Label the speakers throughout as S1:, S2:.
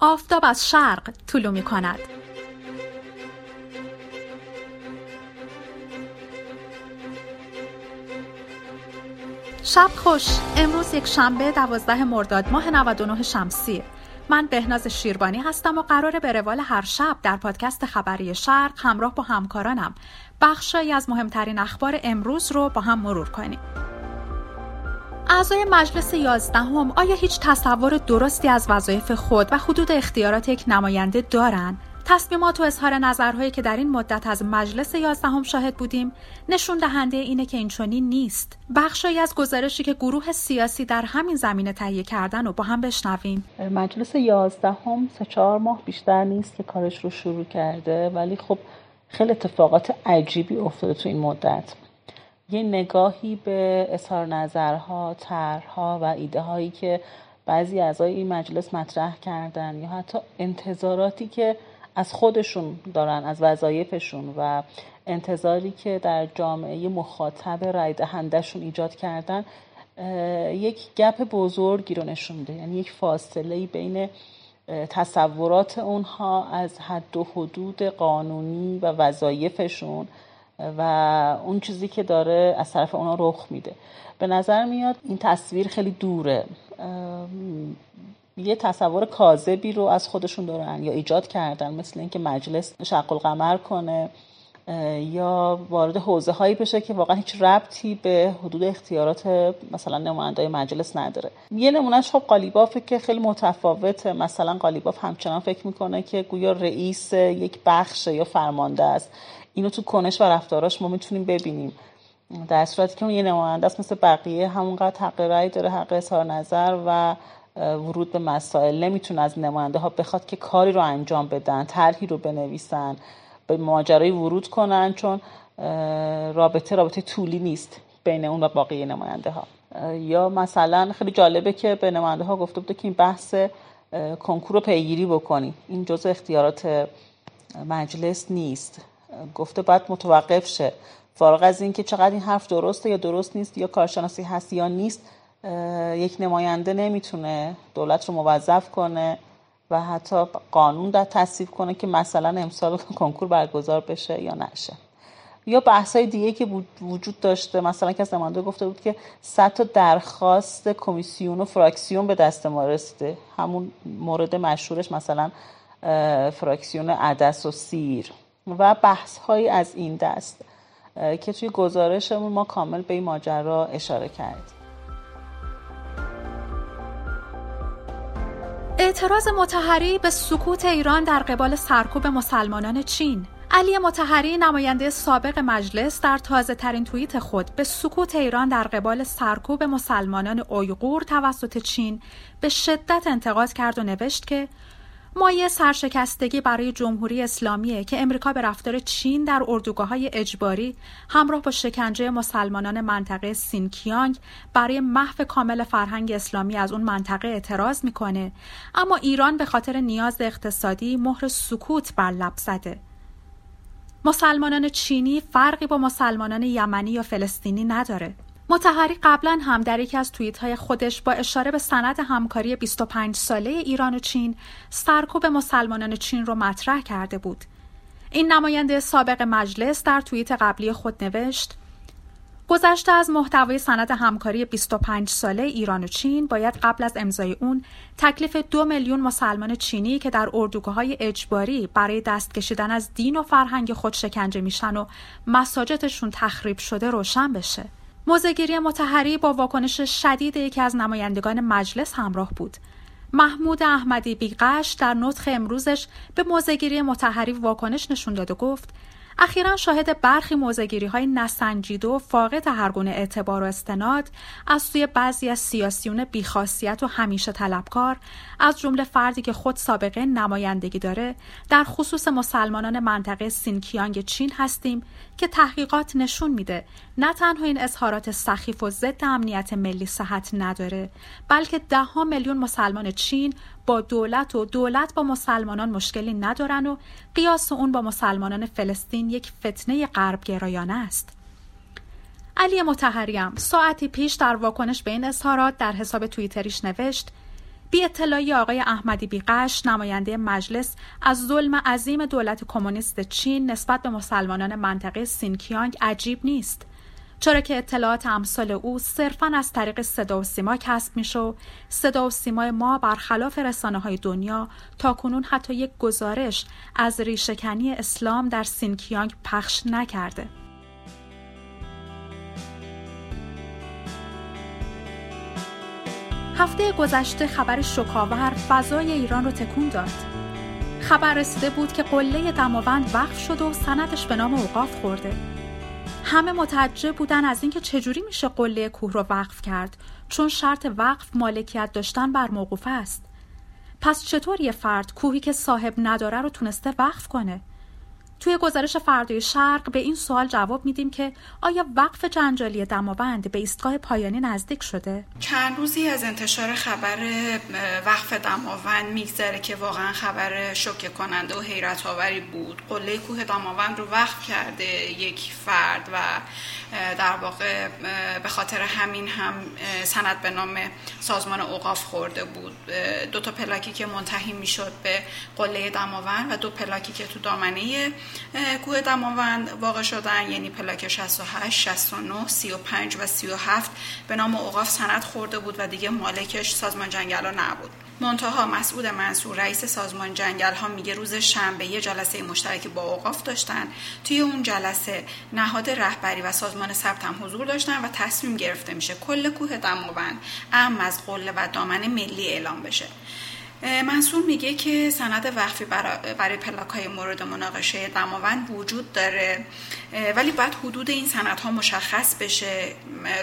S1: آفتاب از شرق طلو می کند. شب خوش. امروز یک شنبه دوازده مرداد ماه 99 شمسی. من بهناز شیربانی هستم و قراره به روال هر شب در پادکست خبری شرق همراه با همکارانم. بخشایی از مهمترین اخبار امروز رو با هم مرور کنیم. اعضای مجلس یازدهم آیا هیچ تصور درستی از وظایف خود و حدود اختیارات یک نماینده دارند تصمیمات و اظهار نظرهایی که در این مدت از مجلس یازدهم شاهد بودیم نشون دهنده اینه که این چنین نیست. بخشی از گزارشی که گروه سیاسی در همین زمینه تهیه کردن و با هم بشنویم.
S2: مجلس یازدهم سه چهار ماه بیشتر نیست که کارش رو شروع کرده ولی خب خیلی اتفاقات عجیبی افتاده تو این مدت. یه نگاهی به اظهار نظرها، طرحها و ایده هایی که بعضی اعضای این مجلس مطرح کردن یا حتی انتظاراتی که از خودشون دارن از وظایفشون و انتظاری که در جامعه مخاطب رای دهندهشون ایجاد کردن یک گپ بزرگی رو نشون میده. یعنی یک فاصله بین تصورات اونها از حد و حدود قانونی و وظایفشون و اون چیزی که داره از طرف اونا رخ میده. به نظر میاد این تصویر خیلی دوره. یه تصور کاذبی رو از خودشون دارن یا ایجاد کردن مثل اینکه مجلس شق القمر کنه یا وارد حوزه هایی بشه که واقعا هیچ ربطی به حدود اختیارات مثلا نمایندای مجلس نداره. یه نمونهش خب قالیبافه که خیلی متفاوته. مثلا قالیباف همچنان فکر می‌کنه که گویا رئیس یک بخش یا فرمانده است. اینو تو کنش و رفتاراش ما می‌تونیم ببینیم. در صورتی که اون یه نماینده است مثل بقیه همونقدر حق رأی داره حق اظهار نظر و ورود به مسائل. نمی‌تونه از نماینده ها بخواد که کاری رو انجام بدن طرحی رو بنویسن به ماجرای ورود کنن چون رابطه رابطه طولی نیست بین اون و باقی نماینده ها یا مثلا خیلی جالبه که به نماینده ها گفته بوده که این بحث کنکور رو پیگیری بکنیم. این جز اختیارات مجلس نیست. گفته باید متوقف شه. فارغ از اینکه چقدر این حرف درسته یا درست نیست یا کارشناسی هست یا نیست یک نماینده نمی‌تونه دولت رو موظف کنه و حتی قانون در تصویب کنه که مثلا امسال کنکور برگزار بشه یا نشه. یا بحث دیگه که وجود داشته مثلا که از نماینده گفته بود که صد تا درخواست کمیسیون و فراکسیون به دست ما رسیده. همون مورد مشهورش مثلا فراکسیون عدس و سیر. و بحث های از این دست که توی گزارشمون ما کامل به این ماجرا اشاره کردیم.
S1: اعتراض متحری به سکوت ایران در قبال سرکوب مسلمانان چین. علی متحری نماینده سابق مجلس در تازه ترین توییت خود به سکوت ایران در قبال سرکوب مسلمانان اویغور توسط چین به شدت انتقاد کرد و نوشت که مایه سرشکستگی برای جمهوری اسلامیه که امریکا به رفتار چین در اردوگاه های اجباری همراه با شکنجه مسلمانان منطقه سینکیانگ برای محو کامل فرهنگ اسلامی از اون منطقه اعتراض می‌کنه. اما ایران به خاطر نیاز اقتصادی مهر سکوت بر لب زده. مسلمانان چینی فرقی با مسلمانان یمنی یا فلسطینی نداره. متحری قبلا هم در یکی از توییت های خودش با اشاره به سند همکاری 25 ساله ایران و چین سرکوب مسلمانان چین رو مطرح کرده بود. این نماینده سابق مجلس در توییت قبلی خود نوشت گذشته از محتوای سند همکاری 25 ساله ایران و چین باید قبل از امضای اون تکلیف دو میلیون مسلمان چینی که در اردوگاه های اجباری برای دست کشیدن از دین و فرهنگ خود شکنجه میشن و مساجدشون تخریب شده روشن بشه. موزگیری متحری با واکنش شدید یکی از نمایندگان مجلس همراه بود. محمود احمدی بیقش در نطخ امروزش به موزگیری متحری واکنش نشون داد و گفت اخیرا شاهد برخی موزگیری های نسنجیده و فاقد هر گونه اعتبار و استناد از سوی بعضی از سیاسیون بیخاصیت و همیشه طلبکار از جمله فردی که خود سابقه نمایندگی داره در خصوص مسلمانان منطقه سینکیانگ چین هستیم که تحقیقات نشون میده نه تنها این اظهارات سخیف و ضد امنیت ملی صحت نداره بلکه دهها میلیون مسلمان چین با دولت و دولت با مسلمانان مشکلی ندارن و قیاس اون با مسلمانان فلسطین یک فتنه غرب گرایانه است. علی متحریم ساعتی پیش در واکنش به این اظهارات در حساب توییتریش نوشت بی اطلاعی آقای احمدی بیقش نماینده مجلس از ظلم عظیم دولت کمونیست چین نسبت به مسلمانان منطقه سینکیانگ عجیب نیست. چرا که اطلاعات امثال او صرفا از طریق صدا و سیما کسب میشه و صدا و سیمای ما برخلاف رسانه های دنیا تا کنون حتی یک گزارش از ریشهکنی اسلام در سینکیانگ پخش نکرده. هفته گذشته خبر شکاور فضای ایران رو تکون داد. خبر رسیده بود که قله دماوند وقف شد و سندش به نام اوقاف خورده. همه متعجب بودن از اینکه چجوری میشه قله کوه رو وقف کرد چون شرط وقف مالکیت داشتن بر موقوفه است. پس چطور یه فرد کوهی که صاحب نداره رو تونسته وقف کنه؟ توی گزارش فردای شرق به این سوال جواب میدیم که آیا وقف جنجالی دماوند به ایستگاه پایانی نزدیک شده؟
S3: چند روزی از انتشار خبر وقف دماوند میگذره که واقعا خبر شوکه کننده و حیرت آوری بود. قله کوه دماوند رو وقف کرده یک فرد و در واقع به خاطر همین هم سند به نام سازمان اوقاف خورده بود دو تا پلاکی که منتهی می‌شد به قله دماوند و دو پلاکی که تو دامنه کوه دماوند واقع شدن یعنی پلاک 68 69 35 و 37 به نام اوقاف سند خورده بود و دیگه مالکش سازمان جنگل ها نبود. منتها مسعود منصور رئیس سازمان جنگل ها میگه روز شنبه یه جلسه مشترکی با اوقاف داشتن. توی اون جلسه نهاد رهبری و سازمان ثبت هم حضور داشتن و تصمیم گرفته میشه کل کوه دماوند ام از قله و دامن ملی اعلام بشه. منصور میگه که سند وقفی برای پلاک های مورد مناقشه دماوند وجود داره ولی باید حدود این سند ها مشخص بشه.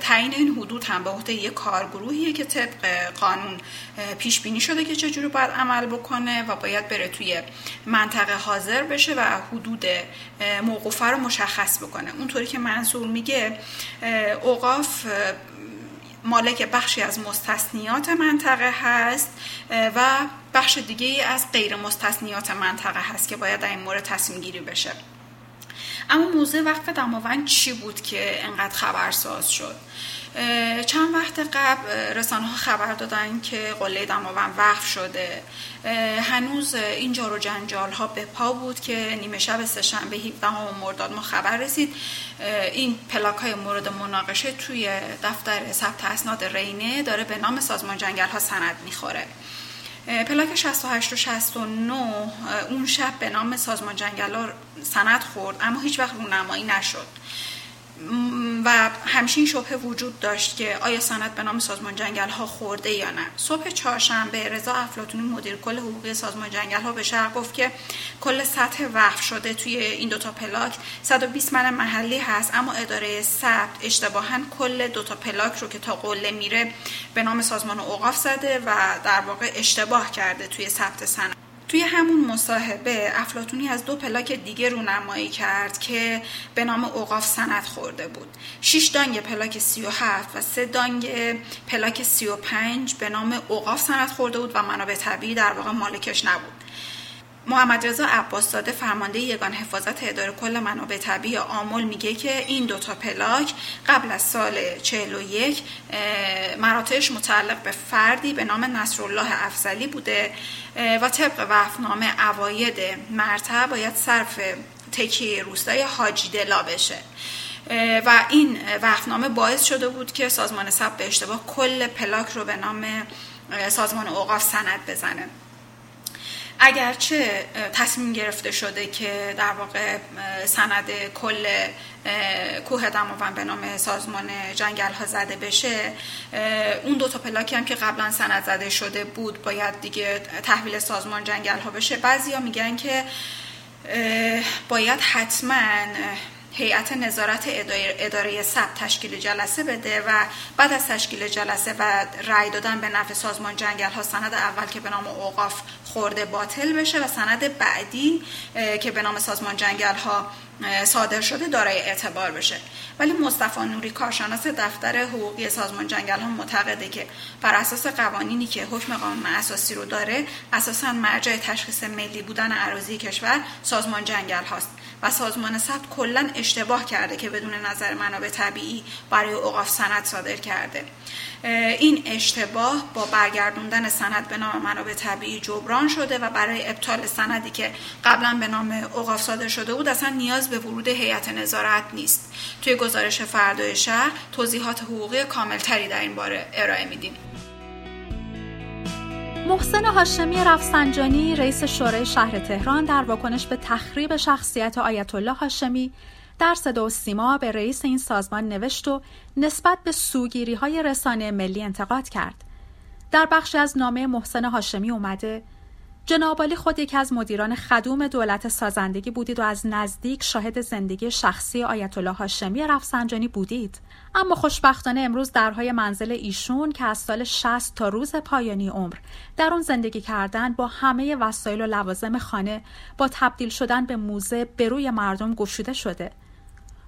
S3: تعیین این حدود هم به عهده یک کارگروهیه که طبق قانون پیش بینی شده که چجوری باید عمل بکنه و باید بره توی منطقه حاضر بشه و حدود موقوفه رو مشخص بکنه. اونطوری که منصور میگه اوقاف مالک بخشی از مستثنیات منطقه هست و بخش دیگه از غیر مستثنیات منطقه هست که باید در این مورد تصمیم گیری بشه. اما موضوع وقف دماوند چی بود که انقدر خبرساز شد؟ چند وقت قبل رسانه ها خبر دادن که قله دماوند وقف شده. هنوز این جار و جنجال ها به پا بود که نیمه شب سهشنبه 17 مرداد ما خبر رسید. این پلاک های مورد مناقشه توی دفتر ثبت اسناد رینه داره به نام سازمان جنگل ها سند می‌خوره. پلاک 68 و 69 اون شب به نام سازمان جنگل ها سند خورد اما هیچ وقت رونمایی نشد. و همچین شبه وجود داشت که آیا سند به نام سازمان جنگل ها خورده یا نه. صبح چهارشنبه رضا افلاطونی مدیر کل حقوقی سازمان جنگل ها به شهر گفت که کل سطح وقف شده توی این دوتا پلاک 120 من محلی هست اما اداره ثبت اشتباها کل دوتا پلاک رو که تا قله میره به نام سازمان اوقاف زده و در واقع اشتباه کرده توی ثبت سند. توی همون مصاحبه افلاتونی از دو پلاک دیگه رونمایی کرد که به نام اوقاف سند خورده بود. شش دانگ پلاک 37 و سه دانگ پلاک 35 به نام اوقاف سند خورده بود و منابع طبیعی در واقع مالکش نبود. محمد رضا عباس زاده فرمانده یگان حفاظت اداره کل منابع طبیعی آمل میگه که این دوتا پلاک قبل از سال 41 مراتعش متعلق به فردی به نام نصرالله افزلی بوده و طبق وفنامه اواید مرتع باید صرف تکیه روستای حاجی دلا بشه. و این وقفنامه باعث شده بود که سازمان ثبت به اشتباه کل پلاک رو به نام سازمان اوقاف سند بزنه. اگرچه تصمیم گرفته شده که در واقع سند کل کوه دماوند به نام سازمان جنگل ها زده بشه اون دو تا پلاکی هم که قبلا سند زده شده بود باید دیگه تحویل سازمان جنگل ها بشه. بعضیا میگن که باید حتما هیئت نظارت اداره ثبت تشکیل جلسه بده و بعد از تشکیل جلسه و رأی دادن به نفع سازمان جنگل ها سند اول که به نام اوقاف خورده باطل بشه و سند بعدی که به نام سازمان جنگل ها صادر شده دارای اعتبار بشه. ولی مصطفی نوری کارشناس دفتر حقوقی سازمان جنگل ها معتقده که بر اساس قوانینی که حکم قانون اساسی رو داره اساسا مرجع تشخیص ملی بودن عراضی کشور سازمان جنگل هاست. و سازمان ثبت کلا اشتباه کرده که بدون نظر منابع طبیعی برای اوقاف سند صادر کرده. این اشتباه با برگردوندن سند به نام منابع طبیعی جبران شده و برای ابطال سندی که قبلا به نام اوقاف صادر شده بود اصلا نیاز به ورود هیئت نظارت نیست. توی گزارش فردای شهر توضیحات حقوقی کاملتری در این باره ارائه میدیم.
S1: محسن هاشمی رفسنجانی رئیس شورای شهر تهران در واکنش به تخریب شخصیت آیت الله هاشمی در صدا و سیما به رئیس این سازمان نوشت و نسبت به سوگیری های رسانه ملی انتقاد کرد. در بخشی از نامه محسن هاشمی اومده جنابالی خود یکی از مدیران خدوم دولت سازندگی بودید و از نزدیک شاهد زندگی شخصی آیت الله هاشمی رفسنجانی بودید اما خوشبختانه امروز درهای منزل ایشون که از سال 60 تا روز پایانی عمر در اون زندگی کردن با همه وسایل و لوازم خانه با تبدیل شدن به موزه به روی مردم گشوده شده.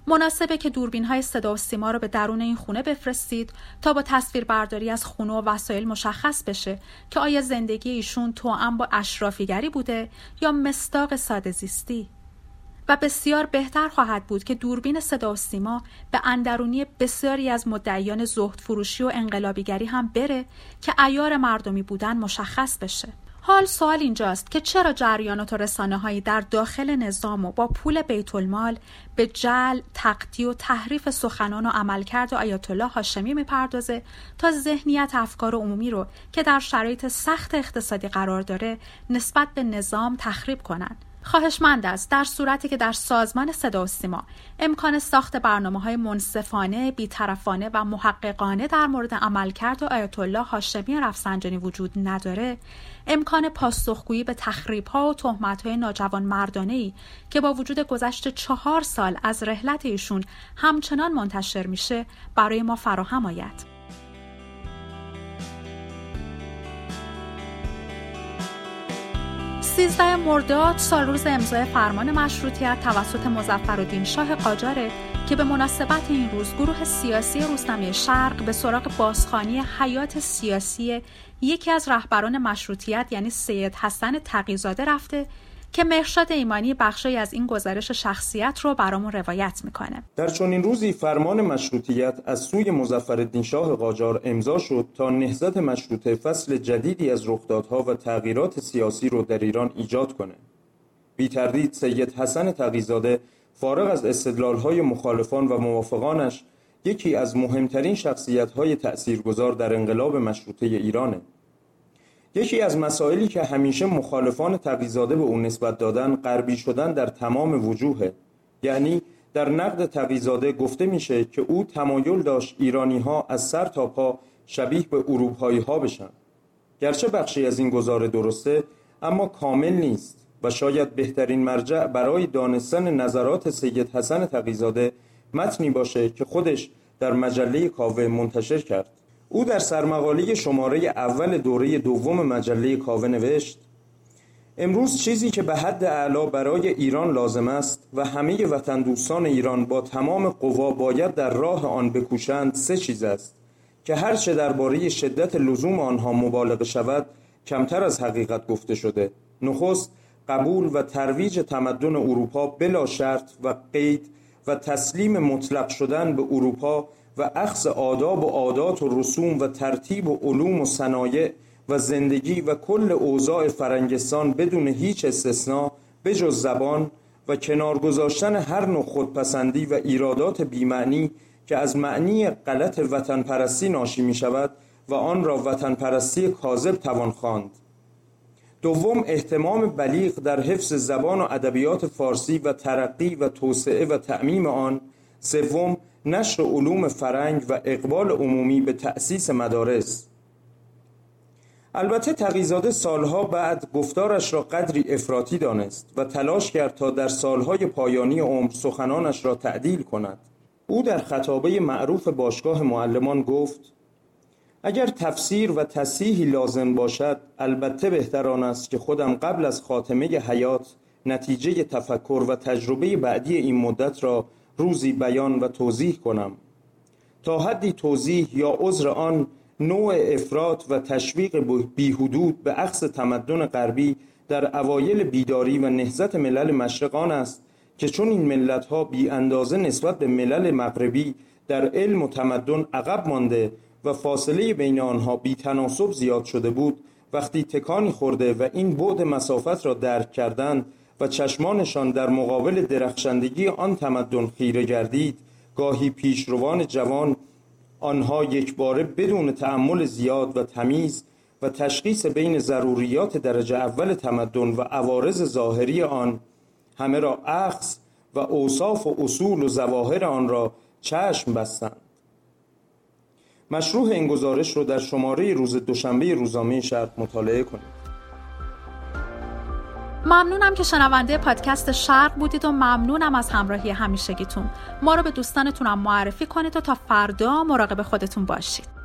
S1: مناسبه که دوربین های صدا و سیما رو به درون این خونه بفرستید تا با تصویر برداری از خونه و وسایل مشخص بشه که آیا زندگی ایشون توأم با اشرافیگری بوده یا مستاق ساده زیستی. و بسیار بهتر خواهد بود که دوربین صدا و سیما به اندرونی بسیاری از مدعیان زهد فروشی و انقلابیگری هم بره که ایار مردمی بودن مشخص بشه حال سوال اینجاست که چرا جریانات و رسانه هایی در داخل نظام و با پول بیت المال به جل، تقطی و تحریف سخنان و عملکرد آیت الله هاشمی می‌پردازه تا ذهنیت افکار عمومی رو که در شرایط سخت اقتصادی قرار داره نسبت به نظام تخریب کنند. خواهشمند است در صورتی که در سازمان صدا و سیما امکان ساخت برنامه های منصفانه، بیطرفانه و محققانه در مورد عملکرد آیت الله هاشمی رفسنجانی وجود نداره امکان پاسخگویی به تخریب ها و تهمت های ناجوان مردانه ای که با وجود گذشت چهار سال از رحلت ایشون همچنان منتشر میشه برای ما فراهم آید. 13 مرداد سال روز امضای فرمان مشروطیت توسط مظفرالدین شاه قاجاره که به مناسبت این روز گروه سیاسی روزنامه شرق به سراغ بازخانی حیات سیاسی یکی از رهبران مشروطیت یعنی سید حسن تقیزاده رفته که مهرشاد ایمانی بخشی از این گزارش شخصیت رو برامون روایت می‌کنه.
S4: در چنین روزی فرمان مشروطیت از سوی مظفرالدین شاه قاجار امضا شد تا نهضت مشروطه فصل جدیدی از رخدادها و تغییرات سیاسی رو در ایران ایجاد کنه. بی تردید سید حسن تقیزاده فارغ از استدلالهای مخالفان و موافقانش یکی از مهمترین شخصیت‌های تأثیرگذار در انقلاب مشروطه ایرانه. یکی از مسائلی که همیشه مخالفان تقیزاده به اون نسبت دادن غربی شدن در تمام وجوهه یعنی در نقد تقیزاده گفته میشه که او تمایل داشت ایرانی ها از سر تا پا شبیه به اروپایی ها بشن. گرچه بخشی از این گزاره درسته اما کامل نیست و شاید بهترین مرجع برای دانستن نظرات سید حسن تقیزاده متنی باشه که خودش در مجله کاوه منتشر کرد. او در سرمقاله شماره اول دوره دوم مجله کاوه نوشت امروز چیزی که به حد اعلا برای ایران لازم است و همه وطن دوستان ایران با تمام قوا باید در راه آن بکوشند سه چیز است که هرچه درباره شدت لزوم آنها مبالغه شود کمتر از حقیقت گفته شده. نخست قبول و ترویج تمدن اروپا بلا شرط و قید و تسلیم مطلق شدن به اروپا و اخذ آداب و عادات و رسوم و ترتیب و علوم و صنایع و زندگی و کل اوضاع فرنگستان بدون هیچ استثنا بجز زبان و کنار گذاشتن هر نوع خودپسندی و ایرادات بیمعنی که از معنی غلط وطن پرستی ناشی می شود و آن را وطن پرستی کاذب توان خواند. دوم احتمام بلیغ در حفظ زبان و ادبیات فارسی و ترقی و توسعه و تعمیم آن سوم نشر علوم فرنگ و اقبال عمومی به تأسیس مدارس. البته تقیزاده سالها بعد گفتارش را قدری افراطی دانست و تلاش کرد تا در سالهای پایانی عمر سخنانش را تعدیل کند. او در خطابه معروف باشگاه معلمان گفت اگر تفسیر و تصیحی لازم باشد البته بهتران است که خودم قبل از خاتمه حیات نتیجه تفکر و تجربه بعدی این مدت را روزی بیان و توضیح کنم. تا حدی توضیح یا عذر آن نوع افراد و تشویق بیهودود به عکس تمدن غربی در اوایل بیداری و نهزت ملل مشرقان است که چون این ملت ها بی اندازه نسبت به ملل مغربی در علم و تمدن عقب مانده و فاصله بین آنها بی تناسب زیاد شده بود وقتی تکانی خورده و این بعد مسافت را درک کردند و چشمانشان در مقابل درخشندگی آن تمدن خیره گردید. گاهی پیشروان جوان آنها یک باره بدون تعمل زیاد و تمیز و تشخیص بین ضروریات درجه اول تمدن و عوارض ظاهری آن همه را اخذ و اوصاف و اصول و زواهر آن را چشم بستند. مشروع این گزارش رو در شماره روز دوشنبه روزنامه شرق مطالعه کنید.
S1: ممنونم که شنونده پادکست شرق بودید و ممنونم از همراهی همیشگیتون. ما رو به دوستانتونم معرفی کنید و تا فردا مراقب خودتون باشید.